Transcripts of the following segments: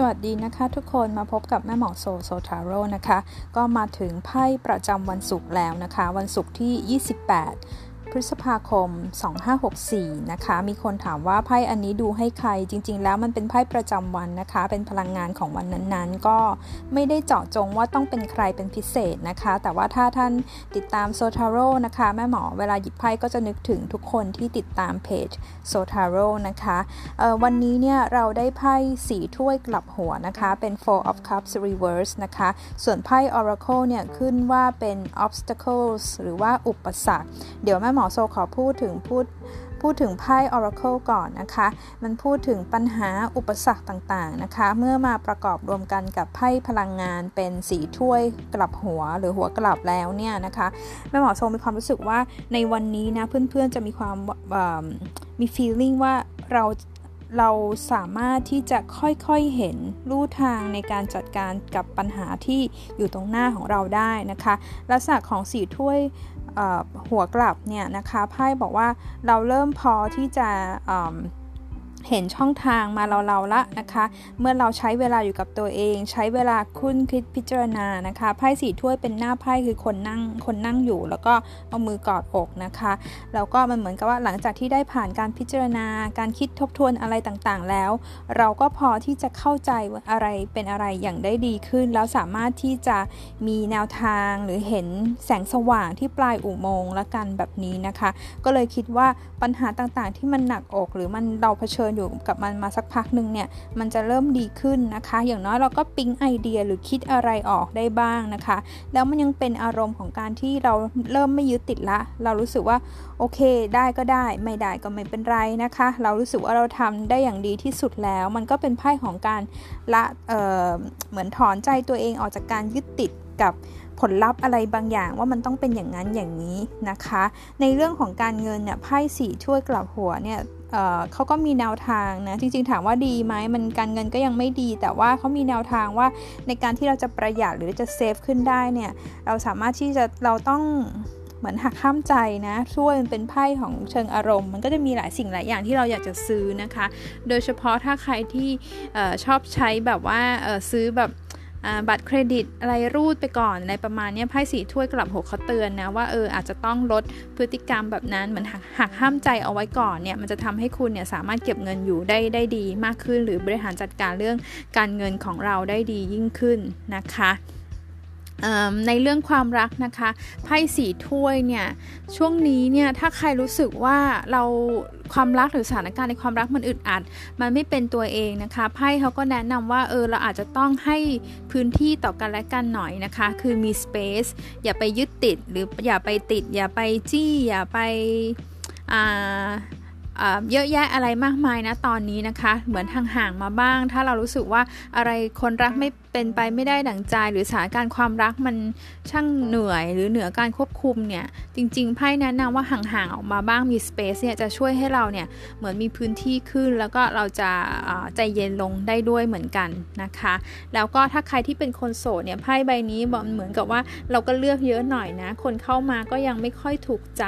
สวัสดีนะคะทุกคนมาพบกับแม่หมอโซโซทาโร่นะคะ ก็มาถึงไพ่ประจำวันศุกร์แล้วนะคะ วันศุกร์ที่ 28 พฤษภาคม 2564 นะคะ มีคนถามว่าไพ่อันนี้ดูให้ใคร จริง ๆ แล้วมันเป็นไพ่ประจำวันนะคะ เป็นพลังงานของวันนั้นๆ ก็ไม่ได้เจาะจงว่าต้องเป็นใครเป็นพิเศษนะคะ แต่ว่าถ้าท่านติดตามโซทาโร่นะคะ แม่หมอเวลาหยิบไพ่ก็จะนึกถึงทุกคนที่ติดตามเพจโซทาโร่นะคะวันนี้เนี่ยเราได้ไพ่สีถ้วยกลับหัวนะคะ เป็น four of cups reverse นะคะ ส่วนไพ่ oracle เนี่ยขึ้นว่าเป็น obstacles หรือว่าอุปสรรค เดี๋ยวแม่หมอโซขอพูดถึงพูดพูดถึงไพ่ Oracle ก่อนนะคะ มันพูดถึงปัญหาอุปสรรคต่างๆนะคะ เมื่อมาประกอบรวมกันกับไพ่พลังงานเป็นสีถ้วยกลับหัวหรือหัวกลับแล้วเนี่ยนะคะแม่หมอโซมีความรู้สึกว่าในวันนี้นะเพื่อนๆจะมีความมี feeling ว่าเราเราสามารถที่จะค่อยๆเห็นรูทางในการจัดการกับปัญหาที่อยู่ตรงหน้าของเราได้นะคะ ลักษณะของสีถ้วย หัวกลับเนี่ยนะคะไพ่บอกว่าเราเริ่มพอที่จะ เห็นช่องทางมาเราเราละนะคะ เมื่อเราใช้เวลาอยู่กับตัวเอง ใช้เวลาคุ้นคิดพิจารณานะคะไพ่สีถ้วยเป็นหน้าไพ่คือคนนั่งคนนั่งอยู่ แล้วก็เอามือกอดอกนะคะแล้วก็มันเหมือนกับว่าหลังจากที่ได้ผ่านการพิจารณา การคิดทบทวนอะไรต่างๆ แล้ว เราก็พอที่จะเข้าใจอะไรเป็นอะไรอย่างได้ดีขึ้น แล้วสามารถที่จะมีแนวทางหรือเห็นแสงสว่างที่ปลายอุโมงค์ละกันแบบนี้นะคะ ก็เลยคิดว่าปัญหาต่างๆ ที่มันหนักอกหรือมันเราเผชิญอยู่กับมันมาสักพักหนึ่งเนี่ยมันจะเริ่มดีขึ้นนะคะ อย่างน้อยเราก็ปิ๊งไอเดียหรือคิดอะไรออกได้บ้างนะคะ แล้วมันยังเป็นอารมณ์ของการที่เราเริ่มไม่ยึดติดละ เรารู้สึกว่าโอเคได้ก็ได้ ไม่ได้ก็ไม่เป็นไรนะคะ เรารู้สึกว่าเราทำได้อย่างดีที่สุดแล้ว มันก็เป็นไพ่ของการละเเหมือนถอนใจตัวเองออกจากการยึดติดกับผลลัพธ์อะไรบางอย่างว่ามันต้องเป็นอย่างนั้นอย่างนี้นะคะ ในเรื่องของการเงินเนี่ยไพ่สี่ช่วยกลับหัวเนี่ย เขาก็มีแนวทางนะ จริงๆ ถามว่าดีไหมมันการเงินก็ยังไม่ดี แต่ว่าเขามีแนวทางว่าในการที่เราจะประหยัดหรือจะเซฟขึ้นได้เนี่ย เราสามารถที่จะเราต้องเหมือนหักข้ามใจนะ ช่วยมันเป็นไพ่ของเชิงอารมณ์ มันก็จะมีหลายสิ่งหลายอย่างที่เราอยากจะซื้อนะคะ โดยเฉพาะถ้าใครที่ชอบใช้แบบว่าซื้อแบบ บัตรเครดิตอะไรรูดไปก่อนอะไรประมาณนี้ไพ่สีถ้วยกลับหกเขาเตือนนะว่าเอออาจจะต้องลดพฤติกรรมแบบนั้นเหมือนหักห้ามใจเอาไว้ก่อนเนี่ยมันจะทำให้คุณเนี่ยสามารถเก็บเงินอยู่ได้ได้ดีมากขึ้น หรือบริหารจัดการเรื่องการเงินของเราได้ดียิ่งขึ้นนะคะ ในเรื่องความรักนะคะไพ่สีถ้วยเนี่ยช่วงนี้เนี่ยถ้าใครรู้สึกว่าเราความรักหรือสถานการณ์ในความรักมันอึดอัด มันไม่เป็นตัวเองนะคะไพ่เขาก็แนะนำว่าเออเราอาจจะต้องให้พื้นที่ต่อกันและกันหน่อยนะคะ คือมี space อย่าไปยึดติดหรืออย่าไปติด อย่าไปจี้ อย่าไป เยอะแยะอะไรมากมายนะตอนนี้นะคะ เหมือนห่างๆมาบ้าง ถ้าเรารู้สึกว่าอะไรคนรักไม่เป็นไปไม่ได้ดั่งใจ หรือสถานการณ์ความรักมันช่างเหนื่อยหรือเหนือการควบคุมเนี่ย จริงๆไพ่แนะนำว่าห่างๆออกมาบ้างมีสเปซเนี่ยจะช่วยให้เราเนี่ยเหมือนมีพื้นที่ขึ้น แล้วก็เราจะใจเย็นลงได้ด้วยเหมือนกันนะคะ แล้วก็ถ้าใครที่เป็นคนโสดเนี่ยไพ่ใบนี้บอกเหมือนกับว่าเราก็เลือกเยอะหน่อยนะ คนเข้ามาก็ยังไม่ค่อยถูกใจ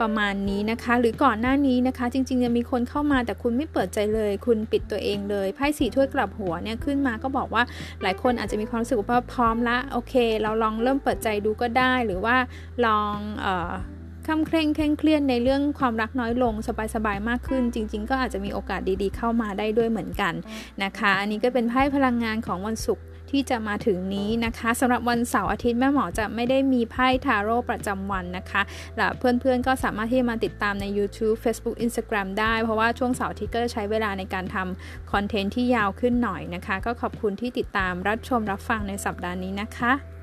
ประมาณนี้นะคะ หรือก่อนหน้านี้นะคะจริงๆจะมีคนเข้ามาแต่คุณไม่เปิดใจเลย คุณปิดตัวเองเลยไพ่สี่ถ้วยกลับหัวเนี่ยขึ้นมาก็บอกว่าหลายคนอาจจะมีความรู้สึกว่าพร้อมละโอเค เราลองเริ่มเปิดใจดูก็ได้ หรือว่าลองเออคำเคร่งเคร่งเครียดในเรื่องความรักน้อยลงสบายๆมากขึ้น จริง ๆ ก็อาจจะมีโอกาสดีๆ เข้ามาได้ด้วยเหมือนกันนะคะ อันนี้ก็เป็นไพ่พลังงานของวันศุกร์ ที่จะมาถึงนี้นะคะสำหรับวันเสาร์อาทิตย์แม่หมอจะไม่ได้มีไพ่ทาโร่ประจำวันนะคะและเพื่อนๆก็สามารถที่จะมาติดตามใน YouTube Facebook Instagram ได้ เพราะว่าช่วงเสาร์อาทิตย์ก็จะใช้เวลาในการทำคอนเทนต์ที่ยาวขึ้นหน่อยนะคะ ก็ขอบคุณที่ติดตามรับชมรับฟังในสัปดาห์นี้นะคะ